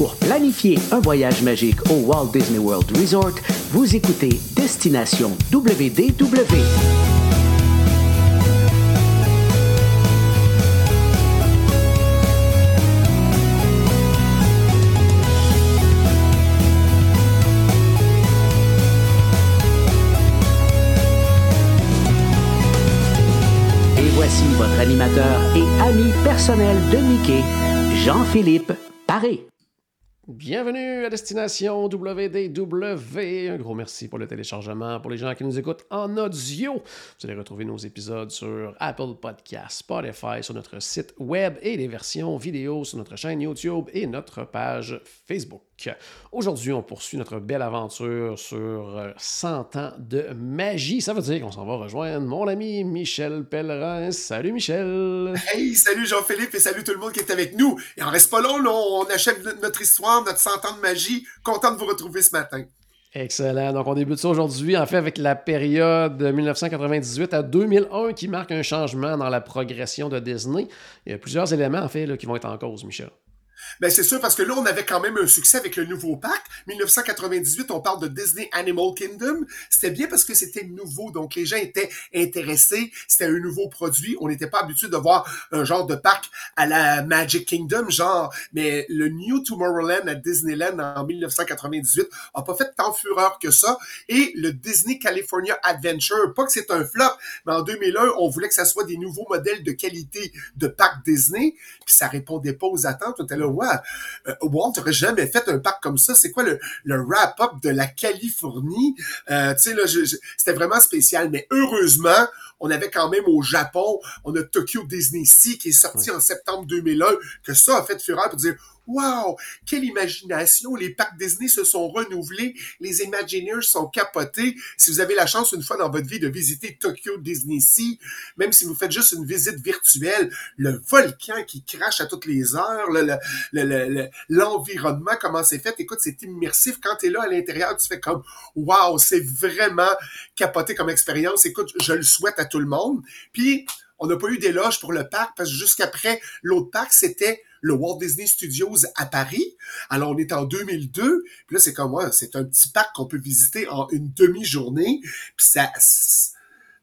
Pour planifier un voyage magique au Walt Disney World Resort, vous écoutez Destination WDW. Et voici votre animateur et ami personnel de Mickey, Jean-Philippe Paré. Bienvenue à Destination WDW. Un gros merci pour le téléchargement. Pour les gens qui nous écoutent en audio, vous allez retrouver nos épisodes sur Apple Podcasts, Spotify, sur notre site web et les versions vidéo sur notre chaîne YouTube et notre page Facebook. Aujourd'hui, on poursuit notre belle aventure sur 100 ans de magie. Ça veut dire qu'on s'en va rejoindre mon ami Michel Pellerin. Salut Michel! Hey, salut Jean-Philippe et salut tout le monde qui est avec nous. Et en reste pas long, on achève notre histoire, notre 100 ans de magie. Content de vous retrouver ce matin. Excellent. Donc, on débute ça aujourd'hui, en fait, avec la période 1998 à 2001 qui marque un changement dans la progression de Disney. Il y a plusieurs éléments, en fait, là, qui vont être en cause, Michel. Ben c'est sûr parce que là on avait quand même un succès avec le nouveau parc. 1998, on parle de Disney Animal Kingdom. C'était bien parce que c'était nouveau, donc les gens étaient intéressés. C'était un nouveau produit. On n'était pas habitué de voir un genre de parc à la Magic Kingdom, genre. Mais le New Tomorrowland à Disneyland en 1998 a pas fait tant fureur que ça. Et le Disney California Adventure, pas que c'est un flop, mais en 2001, on voulait que ça soit des nouveaux modèles de qualité de parc Disney. Puis ça répondait pas aux attentes. On était là, ouais, euh, Walt n'aurait jamais fait un parc comme ça. C'est quoi le, le wrap-up de la Californie? Euh, tu sais, là, c'était vraiment spécial. Mais heureusement, on avait quand même au Japon, on a Tokyo Disney Sea qui est sorti en septembre 2001, que ça a fait fureur pour dire Wow! Quelle imagination! Les parcs Disney se sont renouvelés. Les Imagineers sont capotés. Si vous avez la chance une fois dans votre vie de visiter Tokyo Disney Sea, même si vous faites juste une visite virtuelle, le volcan qui crache à toutes les heures, l'environnement, le, le, comment c'est fait, écoute, c'est immersif. Quand tu es là à l'intérieur, tu fais comme Wow! C'est vraiment capoté comme expérience. Écoute, je le souhaite à tout le monde. Puis, on n'a pas eu d'éloge pour le parc parce que jusqu'après l'autre parc, c'était le Walt Disney Studios à Paris. Alors, on est en 2002. Puis là, c'est comme, moi, c'est un petit parc qu'on peut visiter en une demi-journée. Puis ça,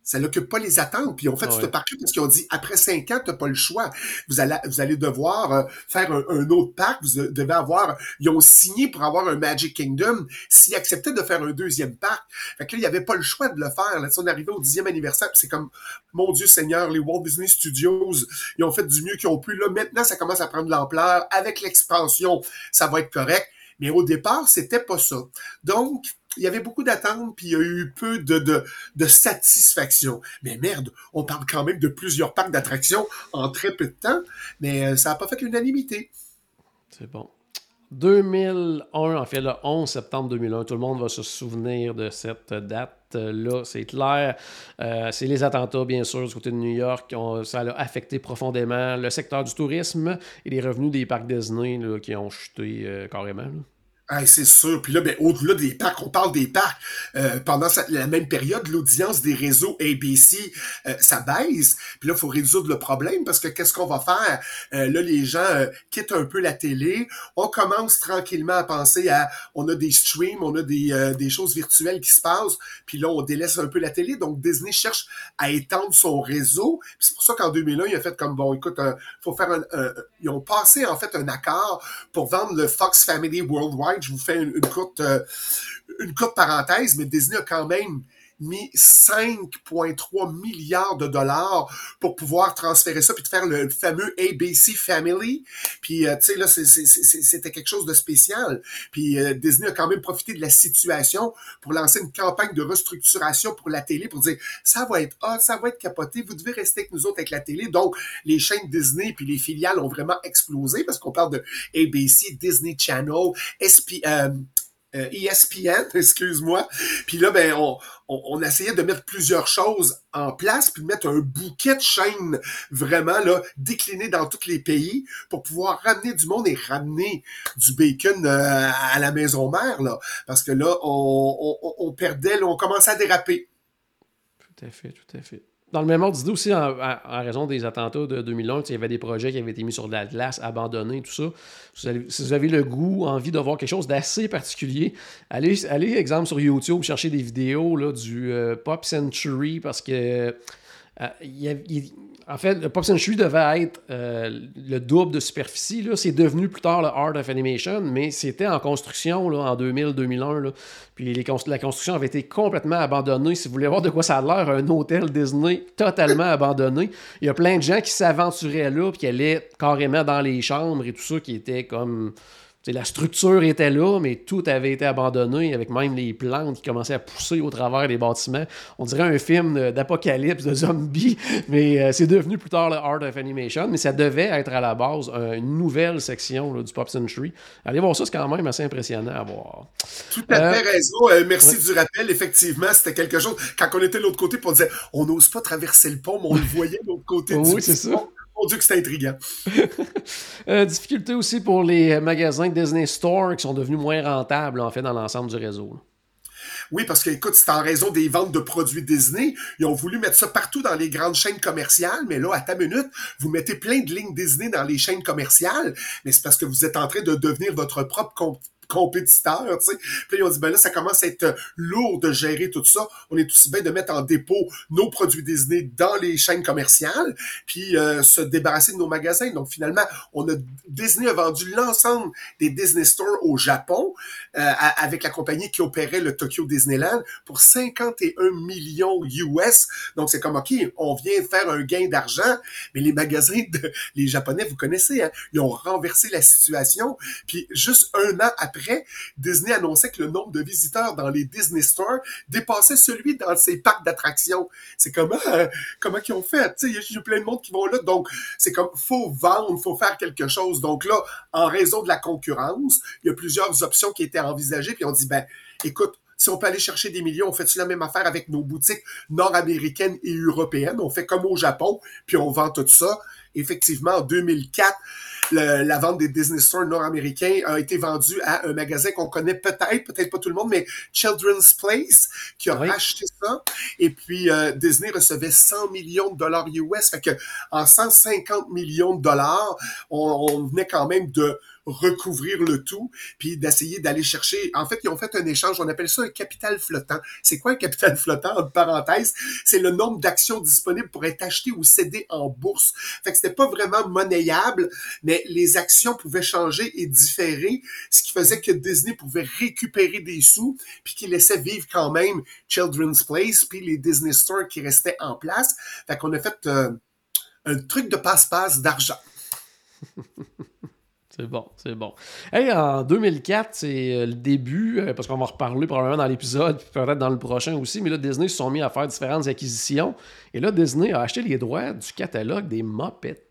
ça n'occupe pas les attentes. Puis on fait, ouais. ce parc parce qu'ils ont dit, après cinq ans, tu n'as pas le choix. Vous allez, vous allez devoir euh, faire un, un, autre parc. Vous devez avoir... Ils ont signé pour avoir un Magic Kingdom s'ils acceptaient de faire un deuxième parc. Fait que là, il n'y avait pas le choix de le faire. Là, on arrivait au dixième anniversaire, c'est comme, mon Dieu Seigneur, les Walt Disney Studios, ils ont fait du mieux qu'ils ont pu. Là, maintenant, ça commence à prendre de l'ampleur. Avec l'expansion, ça va être correct. Mais au départ, c'était pas ça. Donc, il y avait beaucoup d'attentes, puis il y a eu peu de, de, satisfaction. Mais merde, on parle quand même de plusieurs parcs d'attractions en très peu de temps, mais ça n'a pas fait l'unanimité. C'est bon. 2001, en fait, le 11 septembre 2001, tout le monde va se souvenir de cette date-là, c'est clair. Euh, c'est les attentats, bien sûr, du côté de New York. On, ça a affecté profondément le secteur du tourisme et les revenus des parcs Disney qui ont chuté euh, carrément. Ah, c'est sûr. Puis là, ben, au-delà des parcs, on parle des parcs. Euh, pendant la même période, l'audience des réseaux ABC, euh, ça baisse. Puis là, il faut résoudre le problème parce que qu'est-ce qu'on va faire? Euh, là, les gens euh, quittent un peu la télé. On commence tranquillement à penser à... On a des streams, on a des, euh, des choses virtuelles qui se passent. Puis là, on délaisse un peu la télé. Donc, Disney cherche à étendre son réseau. Puis c'est pour ça qu'en 2001, il a fait comme, bon, écoute, faut faire un... ils ont passé, en fait, un accord pour vendre le Fox Family Worldwide je vous fais une, une courte, euh, une courte parenthèse, mais Disney a quand même mis 5,3 milliards de dollars pour pouvoir transférer ça puis de faire le fameux ABC Family. Puis euh, tu sais là c'était quelque chose de spécial. Puis euh, Disney a quand même profité de la situation pour lancer une campagne de restructuration pour la télé pour dire ça va être hot, ça va être capoté, vous devez rester avec nous autres avec la télé. Donc les chaînes Disney puis les filiales ont vraiment explosé parce qu'on parle de ABC, Disney Channel, SP euh, euh, ESPN, excuse-moi. Puis là, ben, on, essayait de mettre plusieurs choses en place, puis de mettre un bouquet de chaînes vraiment là décliné dans tous les pays pour pouvoir ramener du monde et ramener du bacon euh, à la maison mère parce que là, on, on, perdait, on commençait à déraper. Tout à fait, tout à fait. Dans le même ordre d'idée aussi, en, raison des attentats de 2001, il y avait des projets qui avaient été mis sur de la glace, abandonnés, tout ça. Si vous, avez, le goût, envie de voir quelque chose d'assez particulier, allez, allez, exemple, sur YouTube, chercher des vidéos là, du euh, Pop Century, parce que euh, il, en fait, le Pop Century devait être euh, le double de superficie. C'est devenu plus tard le Art of Animation, mais c'était en construction là, en 2000-2001. Puis la construction avait été complètement abandonnée. Si vous voulez voir de quoi ça a l'air, un hôtel Disney totalement abandonné. Il y a plein de gens qui s'aventuraient là, puis qui allaient carrément dans les chambres et tout ça, qui était comme la structure était là, mais tout avait été abandonné, avec même les plantes qui commençaient à pousser au travers des bâtiments. On dirait un film d'apocalypse, de zombies, mais euh, c'est devenu plus tard le Art of Animation, mais ça devait être à la base une nouvelle section du Pop Century. Allez voir ça, c'est quand même assez impressionnant à voir. Tout à fait euh, raison. Euh, merci du rappel. Effectivement, c'était quelque chose. Quand on était de l'autre côté, on disait on n'ose pas traverser le pont, mais on le voyait de l'autre côté. oui, c'est ça. Mon Dieu que c'est intriguant. euh, difficulté aussi pour les magasins Disney Store qui sont devenus moins rentables, en fait, dans l'ensemble du réseau. Oui, parce que, écoute, c'est en raison des ventes de produits Disney. Ils ont voulu mettre ça partout dans les grandes chaînes commerciales, mais là, à ta minute, vous mettez plein de lignes Disney dans les chaînes commerciales, mais c'est parce que vous êtes en train de devenir votre propre compétiteurs, tu sais. Puis ils ont dit, ben là, ça commence à être lourd de gérer tout ça. On est aussi bien de mettre en dépôt nos produits Disney dans les chaînes commerciales, puis euh, se débarrasser de nos magasins. Donc finalement, on a Disney a vendu l'ensemble des Disney Stores au Japon euh, avec la compagnie qui opérait le Tokyo Disneyland pour 51 millions US. Donc c'est comme, OK, on vient faire un gain d'argent, mais les magasins, de, les Japonais, vous connaissez, hein, ils ont renversé la situation. Puis juste un an après Disney annonçait que le nombre de visiteurs dans les Disney Stores dépassait celui dans ses parcs d'attractions. C'est comment, euh, comment ils ont fait? Il y a plein de monde qui vont là. Donc, c'est comme, faut vendre, faut faire quelque chose. Donc là, en raison de la concurrence, il y a plusieurs options qui étaient envisagées. Puis on dit, ben, écoute, si on peut aller chercher des millions, on fait-tu la même affaire avec nos boutiques nord-américaines et européennes? On fait comme au Japon, puis on vend tout ça. Effectivement, en 2004, la vente des Disney Stores nord-américains a été vendue à un magasin qu'on connaît peut-être, peut-être pas tout le monde, mais Children's Place, qui a racheté ça. Et puis, euh, Disney recevait 100 millions de dollars US. Fait que, en 150 millions de dollars, on venait quand même de recouvrir le tout, puis d'essayer d'aller chercher. En fait, ils ont fait un échange, on appelle ça un capital flottant. C'est quoi un capital flottant, entre parenthèses? C'est le nombre d'actions disponibles pour être achetées ou cédées en bourse. Fait que c'était pas vraiment monnayable, mais les actions pouvaient changer et différer, ce qui faisait que Disney pouvait récupérer des sous, puis qu'il laissait vivre quand même Children's Place, puis les Disney Stores qui restaient en place. Fait qu'on a fait euh, un truc de passe-passe d'argent. C'est bon, c'est bon. Hey, en 2004, c'est euh, le début, euh, parce qu'on va en reparler probablement dans l'épisode, puis peut-être dans le prochain aussi, mais là, Disney se sont mis à faire différentes acquisitions. Et là, Disney a acheté les droits du catalogue des Muppets.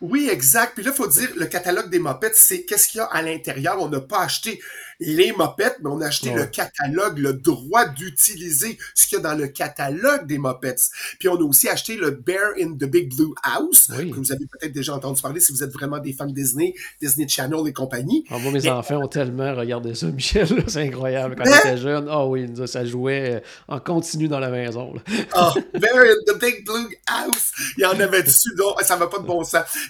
Oui, exact. Puis là, il faut dire, le catalogue des Muppets, c'est qu'est-ce qu'il y a à l'intérieur. On n'a pas acheté les mopettes, mais on a acheté le catalogue, le droit d'utiliser ce qu'il y a dans le catalogue des mopettes. Puis on a aussi acheté le Bear in the Big Blue House, que vous avez peut-être déjà entendu parler si vous êtes vraiment des fans de Disney, Disney Channel et compagnie. Ah, moi, mes enfants ont tellement regardé ça, Michel, c'est incroyable. Quand j'étais jeune, oh oui, ça jouait en continu dans la maison. oh, Bear in the Big Blue House, il y en avait dessus, donc ça va pas bon.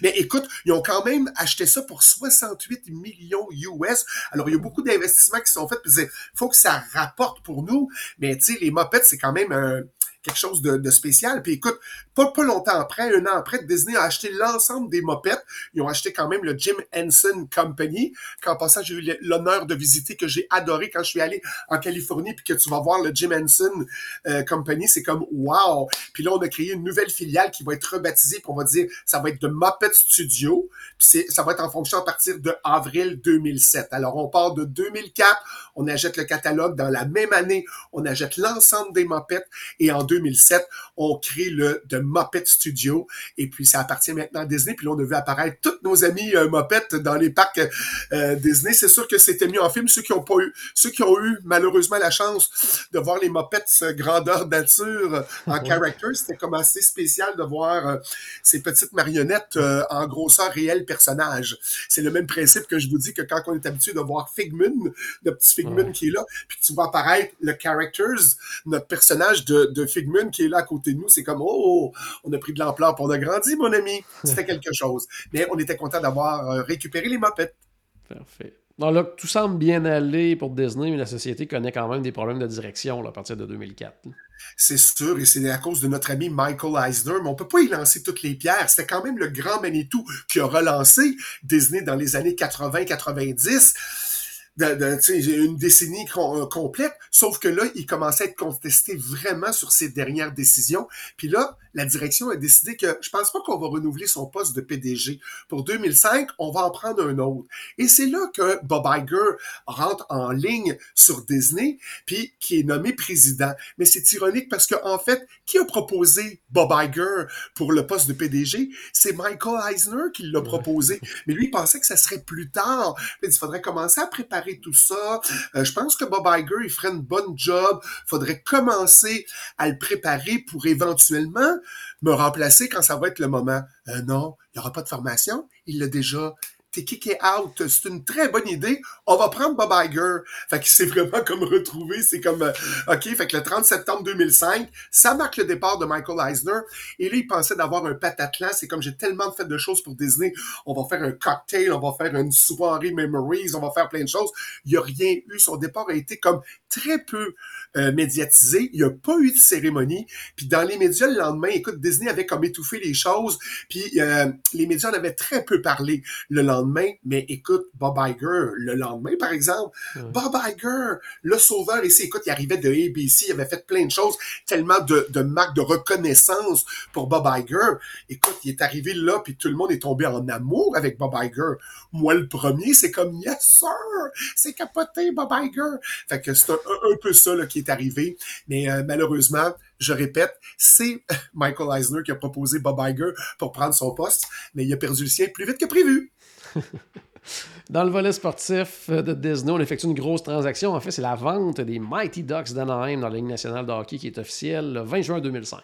Mais écoute, ils ont quand même acheté ça pour 68 millions US. Alors, il y a beaucoup investissements qui sont faits, il faut que ça rapporte pour nous. Mais tu sais, les mopettes, c'est quand même un, quelque chose de, spécial. Puis écoute, pas, pas longtemps après, un an après, Disney a acheté l'ensemble des mopettes. Ils ont acheté quand même le Jim Henson Company, qu'en passant, j'ai eu l'honneur de visiter, que j'ai adoré quand je suis allé en Californie, puis que tu vas voir le Jim Henson euh, Company, c'est comme wow! Puis là, on a créé une nouvelle filiale qui va être rebaptisée, puis on va dire, ça va être de Muppet Studio, puis ça va être en fonction à partir de avril 2007. Alors, on part de 2004, on achète le catalogue. Dans la même année, on achète l'ensemble des Muppets, et en 2007, on crée le The Muppet Studio et puis ça appartient maintenant à Disney. Puis là, on a vu apparaître tous nos amis euh, Muppets dans les parcs euh, Disney. C'est sûr que c'était mieux en film. Ceux qui ont pas eu, ceux qui ont eu malheureusement la chance de voir les Muppets euh, grandeur nature en character, c'était comme assez spécial de voir ces petites marionnettes en grosseur réelle personnage. C'est le même principe que je vous dis que quand on est habitué de voir Figman, le petit Figman qui est là, puis tu vois apparaître le characters, notre personnage de, de Qui est là à côté de nous, c'est comme, oh, on a pris de l'ampleur, pour on a grandi, mon ami. C'était quelque chose. Mais on était content d'avoir euh, récupéré les mopettes. Parfait. Donc là, tout semble bien aller pour Disney, mais la société connaît quand même des problèmes de direction là, à partir de 2004. C'est sûr, et c'est à cause de notre ami Michael Eisner, mais on peut pas y lancer toutes les pierres. C'était quand même le grand Manitou qui a relancé Disney dans les années 80-90 de une décennie euh, complète, sauf que là, il commençait à être contesté vraiment sur ses dernières décisions. Puis là, la direction a décidé que je pense pas qu'on va renouveler son poste de PDG. Pour 2005, on va en prendre un autre. Et c'est là que Bob Iger rentre en ligne sur Disney, puis qui est nommé président. Mais c'est ironique parce que en fait, qui a proposé Bob Iger pour le poste de PDG? C'est Michael Eisner qui l'a proposé. Mais lui, il pensait que ça serait plus tard. Il faudrait commencer à préparer tout ça. Euh, je pense que Bob Iger, il ferait une bonne job. faudrait commencer à le préparer pour éventuellement me remplacer quand ça va être le moment. Euh, non, il n'y aura pas de formation. Il l'a déjà t'es kické out. C'est une très bonne idée. On va prendre Bob Iger. Fait qu'il s'est vraiment comme retrouvé. C'est comme, euh, OK, fait que le 30 septembre 2005, ça marque le départ de Michael Eisner. Et là, il pensait d'avoir un patatlan. C'est comme j'ai tellement fait de choses pour Disney. On va faire un cocktail, on va faire une soirée memories, on va faire plein de choses. Il n'y a rien eu. Son départ a été comme très peu euh, médiatisé. Il n'y a pas eu de cérémonie. Puis dans les médias, le lendemain, écoute, Disney avait comme étouffé les choses. Puis euh, les médias en avaient très peu parlé le lendemain. Mais écoute, Bob Iger, le lendemain, par exemple, Bob Iger, le sauveur ici, écoute, il arrivait de ABC, il avait fait plein de choses, tellement de, de marques de reconnaissance pour Bob Iger. Écoute, il est arrivé là, puis tout le monde est tombé en amour avec Bob Iger. Moi, le premier, c'est comme, yes, sir! C'est capoté, Bob Iger! Fait que c'est un, un, peu ça là, qui est arrivé. Mais euh, malheureusement, je répète, c'est Michael Eisner qui a proposé Bob Iger pour prendre son poste, mais il a perdu le sien plus vite que prévu. Dans le volet sportif de Disney, on effectue une grosse transaction. En fait, c'est la vente des Mighty Ducks d'Anaheim dans la Ligue nationale de hockey qui est officielle le 20 juin 2005.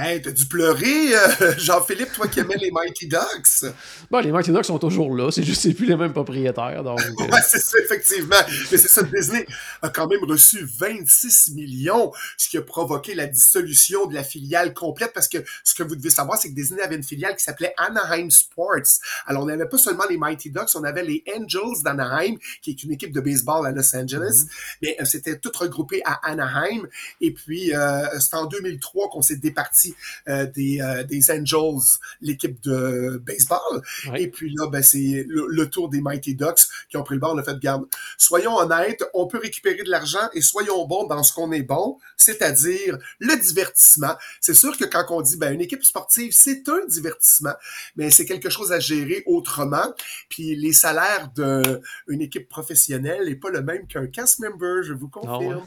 Hey, t'as dû pleurer, euh, Jean-Philippe, toi qui aimais les Mighty Ducks. Bon, les Mighty Ducks sont toujours là, c'est juste c'est plus les mêmes propriétaires. Donc, euh. ouais, c'est ça, effectivement. Mais c'est ça, Disney a quand même reçu 26 millions, ce qui a provoqué la dissolution de la filiale complète, parce que ce que vous devez savoir, c'est que Disney avait une filiale qui s'appelait Anaheim Sports. Alors, on n'avait pas seulement les Mighty Ducks, on avait les Angels d'Anaheim, qui est une équipe de baseball à Los Angeles, mm-hmm. mais euh, c'était tout regroupé à Anaheim. Et puis, c'est en 2003 qu'on s'est départi euh, des, euh, des Angels, l'équipe de baseball. Et puis là, ben, c'est le, tour des Mighty Ducks qui ont pris le bord. A fait, garde, soyons honnêtes, on peut récupérer de l'argent et soyons bons dans ce qu'on est bon, c'est-à-dire le divertissement. C'est sûr que quand on dit, ben, une équipe sportive, c'est un divertissement, mais c'est quelque chose à gérer autrement. Puis les salaires d'une équipe professionnelle n'est pas le même qu'un cast member, je vous confirme.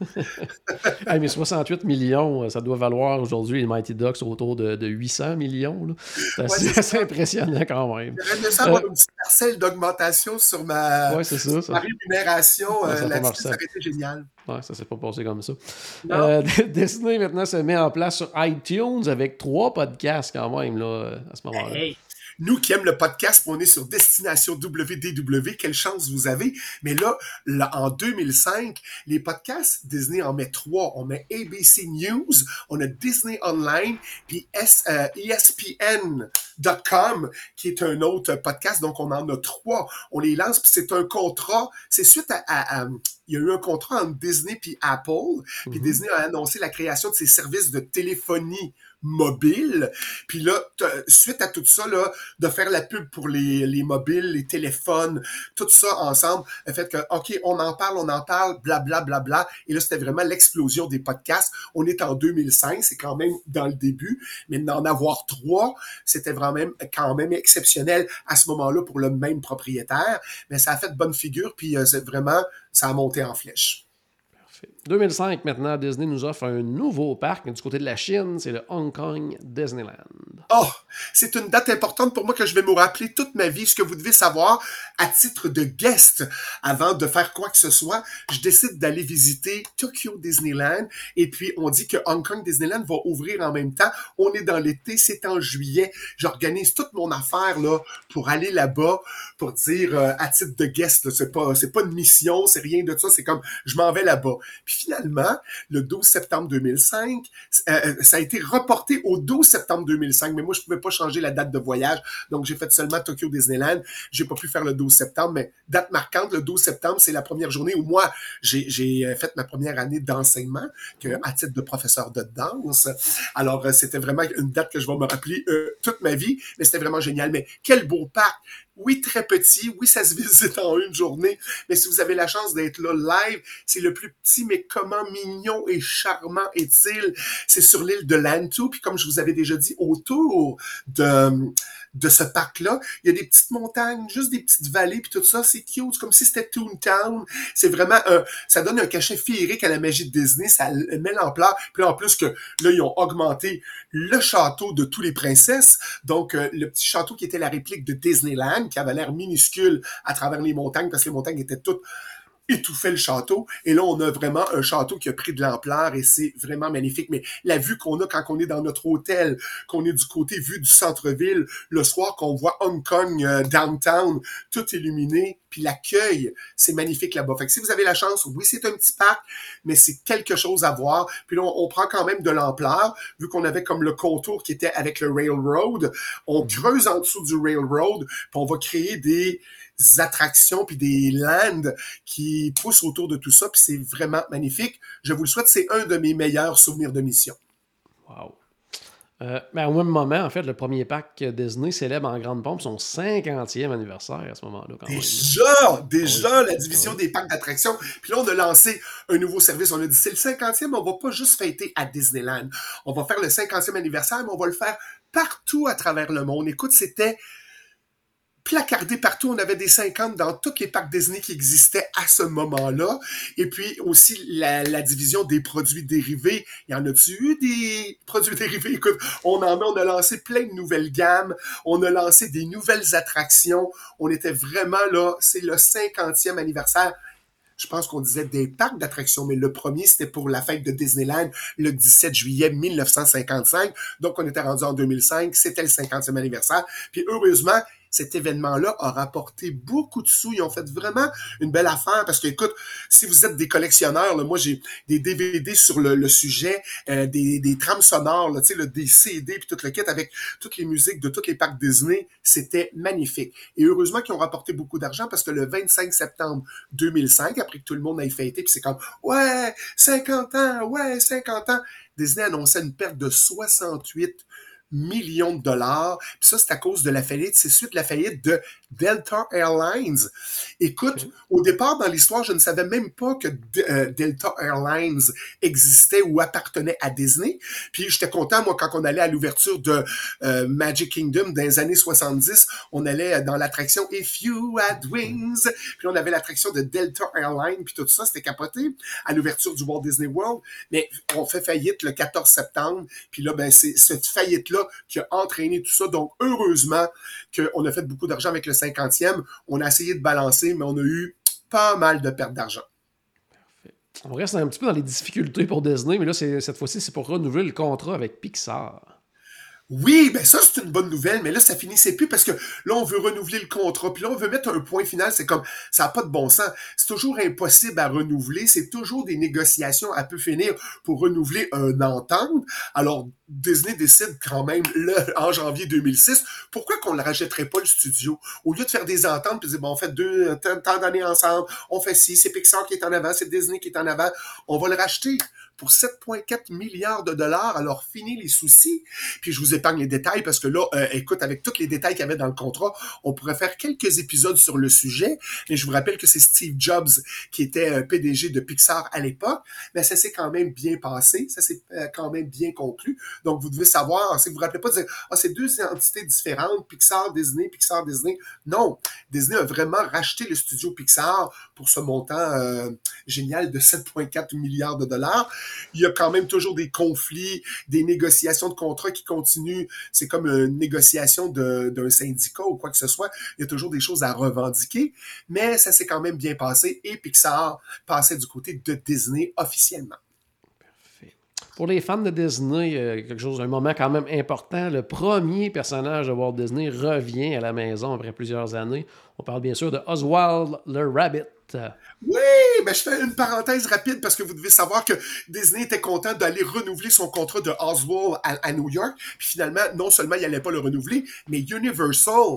mais 68 millions, ça doit valoir aujourd'hui les Mighty Ducks autour de, 800 millions. C'est assez, impressionnant quand même. J'aimerais bien avoir une petite parcelle d'augmentation sur ma, rémunération. Euh, ça, aurait été génial. Ouais, ça s'est pas passé comme ça. Euh, Disney maintenant se met en place sur iTunes avec trois podcasts quand même là, à ce moment-là. Nous qui aiment le podcast, on est sur Destination WDW, quelle chance vous avez. Mais là, là, en 2005, les podcasts, Disney en met trois. On met ABC News, on a Disney Online, puis ESPN.com, euh, e qui est un autre podcast. Donc, on en a trois. On les lance, puis c'est un contrat. C'est suite à, il y a eu un contrat entre Disney puis Apple, puis mm-hmm. Disney a annoncé la création de ses services de téléphonie mobile. Puis là, suite à tout ça, là, de faire la pub pour les, les mobiles, les téléphones, tout ça ensemble, le fait que, OK, on en parle, on en parle, bla bla, bla, bla. Et là, c'était vraiment l'explosion des podcasts. On est en 2005, c'est quand même dans le début, mais d'en avoir trois, c'était vraiment quand même exceptionnel à ce moment-là pour le même propriétaire. Mais ça a fait bonne figure, puis euh, vraiment, ça a monté en flèche. 2005, maintenant, Disney nous offre un nouveau parc, du côté de la Chine, c'est le Hong Kong Disneyland. Oh, c'est une date importante pour moi que je vais me rappeler toute ma vie. Ce que vous devez savoir, à titre de guest, avant de faire quoi que ce soit, je décide d'aller visiter Tokyo Disneyland. Et puis, on dit que Hong Kong Disneyland va ouvrir en même temps. On est dans l'été, c'est en juillet. J'organise toute mon affaire là pour aller là-bas, pour dire euh, à titre de guest, c'est pas, pas une mission, c'est rien de ça. C'est comme, je m'en vais là-bas. Finalement, le 12 septembre 2005, euh, ça a été reporté au 12 septembre 2005, mais moi, je pouvais pas changer la date de voyage, donc j'ai fait seulement Tokyo Disneyland. J'ai pas pu faire le 12 septembre, mais date marquante, le 12 septembre, c'est la première journée où moi, j'ai euh, fait ma première année d'enseignement que, à titre de professeur de danse. Alors, euh, c'était vraiment une date que je vais me rappeler toute ma vie, mais c'était vraiment génial. Mais quel beau parc! Oui, très petit, oui, ça se visite en une journée, mais si vous avez la chance d'être là live, c'est le plus petit, mais comment mignon et charmant est-il? C'est sur l'île de Lantou, puis comme je vous avais déjà dit, autour de, de ce parc-là. Il y a des petites montagnes, juste des petites vallées, puis tout ça, c'est cute, comme si c'était Toontown. C'est vraiment, un, ça donne un cachet féerique à la magie de Disney, ça met l'ampleur. Puis en plus que là, ils ont augmenté le château de tous les princesses, donc euh, le petit château qui était la réplique de Disneyland, qui avait l'air minuscule à travers les montagnes, parce que les montagnes étaient toutes étouffer le château. Et là, on a vraiment un château qui a pris de l'ampleur et c'est vraiment magnifique. Mais la vue qu'on a quand on est dans notre hôtel, qu'on est du côté vue du centre-ville, le soir qu'on voit Hong Kong euh, downtown, tout illuminé, puis l'accueil, c'est magnifique là-bas. Fait que si vous avez la chance, oui, c'est un petit parc, mais c'est quelque chose à voir. Puis là, on, prend quand même de l'ampleur, vu qu'on avait comme le contour qui était avec le railroad. On mm-hmm. creuse en dessous du railroad, puis on va créer des attractions puis des lands qui poussent autour de tout ça, puis c'est vraiment magnifique. Je vous le souhaite, c'est un de mes meilleurs souvenirs de mission. Wow. Euh, mais au même moment, en fait, le premier parc Disney célèbre en grande pompe son 50e anniversaire à ce moment-là. déjà! Déjà, ah la division ah des parcs d'attractions. Puis là, on a lancé un nouveau service. On a dit, c'est le 50e, on va pas juste fêter à Disneyland. On va faire le 50e anniversaire, mais on va le faire partout à travers le monde. Écoute, c'était placardé partout. On avait des 50 dans tous les parcs Disney qui existaient à ce moment-là. Et puis aussi la, division des produits dérivés. Il y en a-tu eu des produits dérivés? Écoute, on en a, on a lancé plein de nouvelles gammes. On a lancé des nouvelles attractions. On était vraiment là. C'est le 50e anniversaire je pense qu'on disait des parcs d'attractions, mais le premier, c'était pour la fête de Disneyland le 17 juillet 1955. Donc, on était rendu en 2005. C'était le 50e anniversaire. Puis, heureusement, cet événement-là a rapporté beaucoup de sous. Ils ont fait vraiment une belle affaire parce que, écoute, si vous êtes des collectionneurs, là, moi j'ai des DVD sur le, sujet, euh, des, trames sonores, là, le, des CD puis tout le kit avec toutes les musiques de tous les parcs Disney. C'était magnifique. Et heureusement qu'ils ont rapporté beaucoup d'argent parce que le 25 septembre 2005, après que tout le monde ait fêté, puis c'est comme ouais, 50 ans, ouais, 50 ans, Disney annonçait une perte de 68 millions de dollars. Puis ça, c'est à cause de la faillite. C'est suite la faillite de Delta Airlines. Écoute, au départ dans l'histoire, je ne savais même pas que euh, Delta Airlines existait ou appartenait à Disney. Puis j'étais content, moi, quand on allait à l'ouverture de euh, Magic Kingdom dans les années 70, on allait dans l'attraction If You Had Wings. Puis on avait l'attraction de Delta Airlines, puis tout ça, c'était capoté à l'ouverture du Walt Disney World. Mais on fait faillite le 14 septembre. Puis là, ben, c'est cette faillite-là qui a entraîné tout ça. Donc, heureusement qu'on a fait beaucoup d'argent avec le 50e. On a essayé de balancer, mais on a eu pas mal de pertes d'argent. On reste un petit peu dans les difficultés pour Disney, mais là, cette fois-ci, c'est pour renouveler le contrat avec Pixar. Oui, ben ça, c'est une bonne nouvelle, mais là, ça finissait plus parce que là, on veut renouveler le contrat, puis là, on veut mettre un point final. C'est comme, ça n'a pas de bon sens. C'est toujours impossible à renouveler. C'est toujours des négociations à peu finir pour renouveler un entente. Alors, Disney décide quand même, le, en janvier 2006, pourquoi qu'on ne rachèterait pas le studio? Au lieu de faire des ententes, puis dire, bon, on fait deux, temps d'années ensemble, on fait ci, c'est Pixar qui est en avant, c'est Disney qui est en avant, on va le racheter pour 7,4 milliards de dollars. Alors, fini les soucis. Puis, je vous épargne les détails parce que là, euh, écoute, avec tous les détails qu'il y avait dans le contrat, on pourrait faire quelques épisodes sur le sujet. Mais je vous rappelle que c'est Steve Jobs qui était euh, PDG de Pixar à l'époque. Mais ça s'est quand même bien passé. Ça s'est euh, quand même bien conclu. Donc, vous devez savoir, si vous vous rappelez pas de dire, ah, c'est deux entités différentes, Pixar, Disney, Pixar, Disney. Non. Disney a vraiment racheté le studio Pixar pour ce montant génial de 7,4 milliards de dollars il y a quand même toujours des conflits, des négociations de contrats qui continuent. C'est comme une négociation d'un syndicat ou quoi que ce soit. Il y a toujours des choses à revendiquer, mais ça s'est quand même bien passé et Pixar passait du côté de Disney officiellement. Pour les fans de Disney, quelque chose, un moment quand même important. Le premier personnage de Walt Disney revient à la maison après plusieurs années. On parle bien sûr de Oswald le Rabbit. Oui, mais je fais une parenthèse rapide parce que vous devez savoir que Disney était content d'aller renouveler son contrat de Oswald à, New York. Puis finalement, non seulement il n'allait pas le renouveler, mais Universal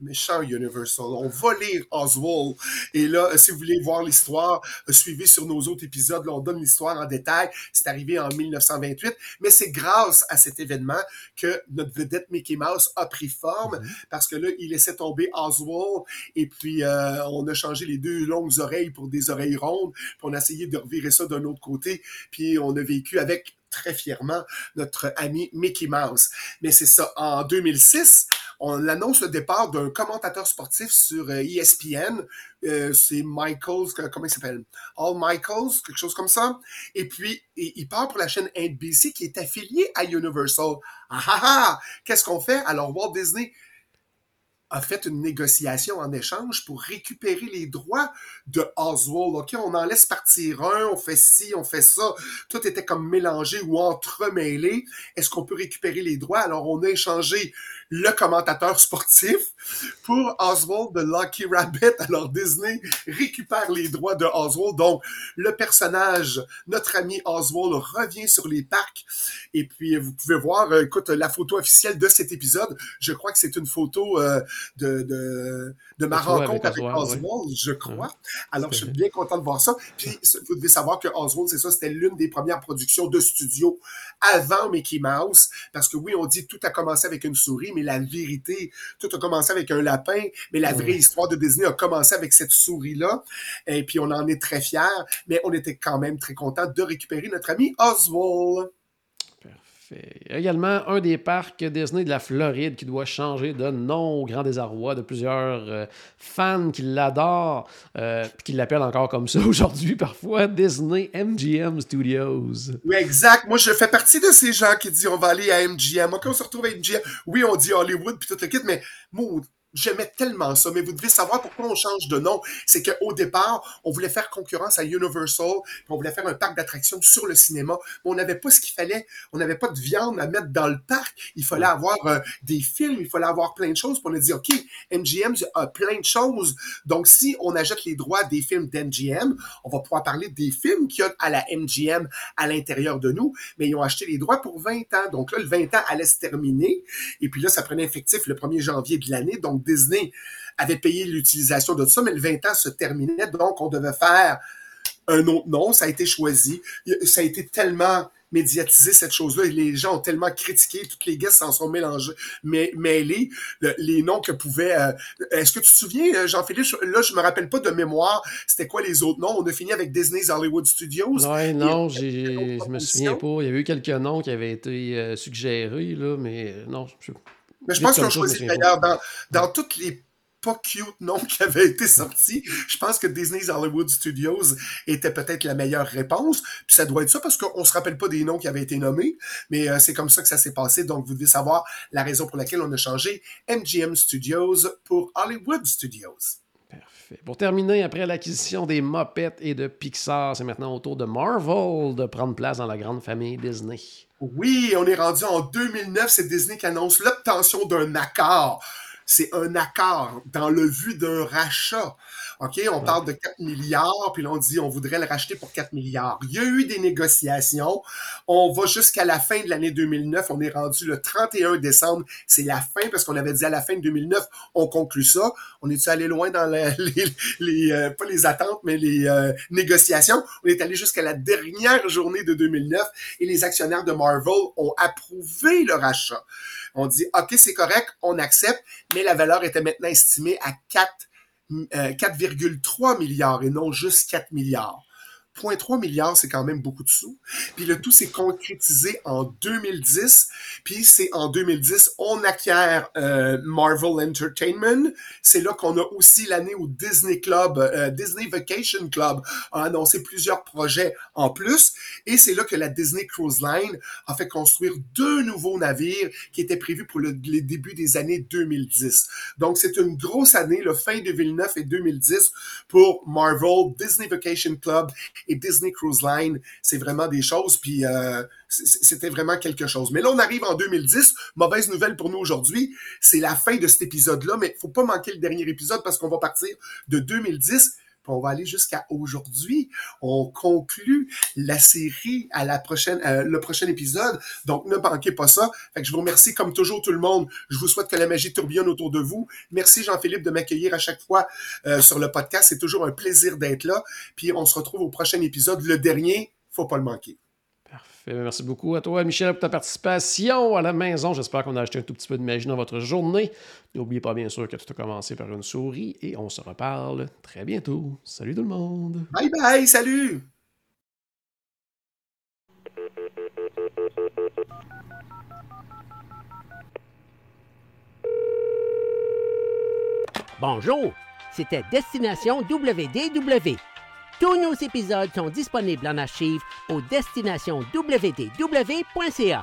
méchant Universal. On va lire Oswald. Et là, si vous voulez voir l'histoire, suivez sur nos autres épisodes. Là, on donne l'histoire en détail. C'est arrivé en 1928. Mais c'est grâce à cet événement que notre vedette Mickey Mouse a pris forme. Mm-hmm. Parce que là, il laissait tomber Oswald. Et puis, euh, on a changé les deux longues oreilles pour des oreilles rondes. Puis on a essayé de revirer ça d'un autre côté. Puis on a vécu avec très fièrement notre ami Mickey Mouse. Mais c'est ça, en 2006, on annonce le départ d'un commentateur sportif sur ESPN. Euh, e euh, c'est Michaels, comment il s'appelle? All Michaels, quelque chose comme ça. Et puis, il part pour la chaîne NBC qui est affiliée à Universal. Ah ah ah! Qu'est-ce qu'on fait? Alors, Walt Disney a fait une négociation en échange pour récupérer les droits de Oswald. OK, on en laisse partir un, on fait ci, on fait ça. Tout était comme mélangé ou entremêlé. Est-ce qu'on peut récupérer les droits? Alors, on a échangé le commentateur sportif pour Oswald de Lucky Rabbit. Alors Disney récupère les droits de Oswald. Donc le personnage, notre ami Oswald revient sur les parcs. Et puis vous pouvez voir, euh, écoute, la photo officielle de cet épisode. Je crois que c'est une photo euh, de, de, de ma rencontre avec, Oswald, je crois. Alors je suis bien content de voir ça. Puis vous devez savoir que Oswald, c'est ça, c'était l'une des premières productions de studio avant Mickey Mouse. Parce que oui, on dit tout a commencé avec une souris, mais la vérité. Tout a commencé avec un lapin, mais la vraie histoire de Disney a commencé avec cette souris-là. Et puis on en est très fiers, mais on était quand même très content de récupérer notre ami Oswald. Il y a également un des parcs Disney de la Floride qui doit changer de nom au grand désarroi de plusieurs euh, fans qui l'adorent, euh, qui l'appellent encore comme ça aujourd'hui parfois, Disney MGM Studios. Oui, exact. Moi, je fais partie de ces gens qui disent on va aller à MGM. OK, on se retrouve à MGM. Oui, on dit Hollywood puis tout le kit, mais moi, J'aimais tellement ça, mais vous devez savoir pourquoi on change de nom. C'est qu'au départ, on voulait faire concurrence à Universal, on voulait faire un parc d'attractions sur le cinéma, mais on n'avait pas ce qu'il fallait. On n'avait pas de viande à mettre dans le parc. Il fallait avoir euh, des films, il fallait avoir plein de choses. Puis on a dit, OK, MGM a plein de choses. Donc, si on achète les droits des films d'MGM, on va pouvoir parler des films qu'il y a à la MGM à l'intérieur de nous, mais ils ont acheté les droits pour 20 ans. Donc là, le 20 ans allait se terminer. Et puis là, ça prenait effectif le 1er janvier de l'année. Donc, Disney avait payé l'utilisation de ça, mais le 20 ans se terminait, donc on devait faire un autre nom. Ça a été choisi. Ça a été tellement médiatisé cette chose-là. Les gens ont tellement critiqué, toutes les guests s'en sont mélangés, mais mêlés, les noms que pouvaient. Euh, est-ce que tu te souviens, euh, Jean-Philippe, là, je me rappelle pas de mémoire, c'était quoi les autres noms? On a fini avec Disney's Hollywood Studios. Ouais, non, je me souviens pas. Il y avait eu quelques noms qui avaient été euh, suggérés, là, mais non, je mais je pense qu'ils ont choisi d'ailleurs dans, dans toutes les pas cute noms qui avaient été sortis. Je pense que Disney's Hollywood Studios était peut-être la meilleure réponse. Puis ça doit être ça parce qu'on se rappelle pas des noms qui avaient été nommés, mais euh, c'est comme ça que ça s'est passé. Donc vous devez savoir la raison pour laquelle on a changé MGM Studios pour Hollywood Studios. Pour terminer, après l'acquisition des Muppets et de Pixar, c'est maintenant au tour de Marvel de prendre place dans la grande famille Disney. Oui, on est rendu en 2009, c'est Disney qui annonce l'obtention d'un accord. C'est un accord dans le vue d'un rachat. OK, on parle de 4 milliards, puis là, on dit on voudrait le racheter pour 4 milliards. Il y a eu des négociations. On va jusqu'à la fin de l'année 2009. On est rendu le 31 décembre. C'est la fin, parce qu'on avait dit à la fin de 2009, on conclut ça. On est-tu allé loin dans les, les, euh, pas les attentes, mais les euh, négociations? On est allé jusqu'à la dernière journée de 2009 et les actionnaires de Marvel ont approuvé le rachat. On dit, OK, c'est correct, on accepte, mais la valeur était maintenant estimée à 4 4,3 euh, milliards et non juste 4 milliards. 0.3 milliards, c'est quand même beaucoup de sous. Puis le tout s'est concrétisé en 2010. Puis c'est en 2010, on acquiert euh, Marvel Entertainment. C'est là qu'on a aussi l'année où Disney Club, euh, Disney Vacation Club a annoncé plusieurs projets en plus. Et c'est là que la Disney Cruise Line a fait construire deux nouveaux navires qui étaient prévus pour le, les débuts des années 2010. Donc c'est une grosse année, le fin 2009 et 2010 pour Marvel, Disney Vacation Club et Disney Cruise Line. C'est vraiment des choses, puis euh, c'était vraiment quelque chose. Mais là, on arrive en 2010. Mauvaise nouvelle pour nous aujourd'hui, c'est la fin de cet épisode-là, mais faut pas manquer le dernier épisode parce qu'on va partir de 2010 on va aller jusqu'à aujourd'hui. On conclut la série à la prochaine, euh, le prochain épisode. Donc, ne manquez pas ça. Je vous remercie comme toujours tout le monde. Je vous souhaite que la magie tourbillonne autour de vous. Merci Jean-Philippe de m'accueillir à chaque fois euh, sur le podcast. C'est toujours un plaisir d'être là. Puis on se retrouve au prochain épisode, le dernier. Faut pas le manquer. Merci beaucoup à toi, Michel, pour ta participation à la maison. J'espère qu'on a acheté un tout petit peu de magie dans votre journée. N'oubliez pas, bien sûr, que tout a commencé par une souris et on se reparle très bientôt. Salut tout le monde. Bye bye, salut. Bonjour, c'était Destination WDW. Tous nos épisodes sont disponibles en archive au destinationswdw.ca.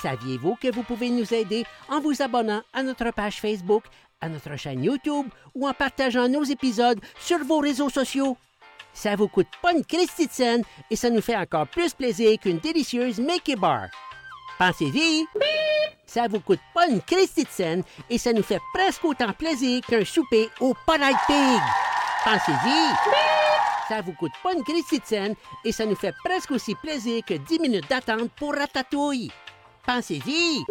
Saviez-vous que vous pouvez nous aider en vous abonnant à notre page Facebook, à notre chaîne YouTube ou en partageant nos épisodes sur vos réseaux sociaux? Ça vous coûte pas une Christie de scène et ça nous fait encore plus plaisir qu'une délicieuse Mickey Bar. Pensez-y! Ça vous coûte pas une Christie de scène et ça nous fait presque autant plaisir qu'un souper au Polite Pig. Pensez-y! Ça vous coûte pas une Christie de et ça nous fait presque aussi plaisir que 10 minutes d'attente pour Ratatouille. Pensez-y!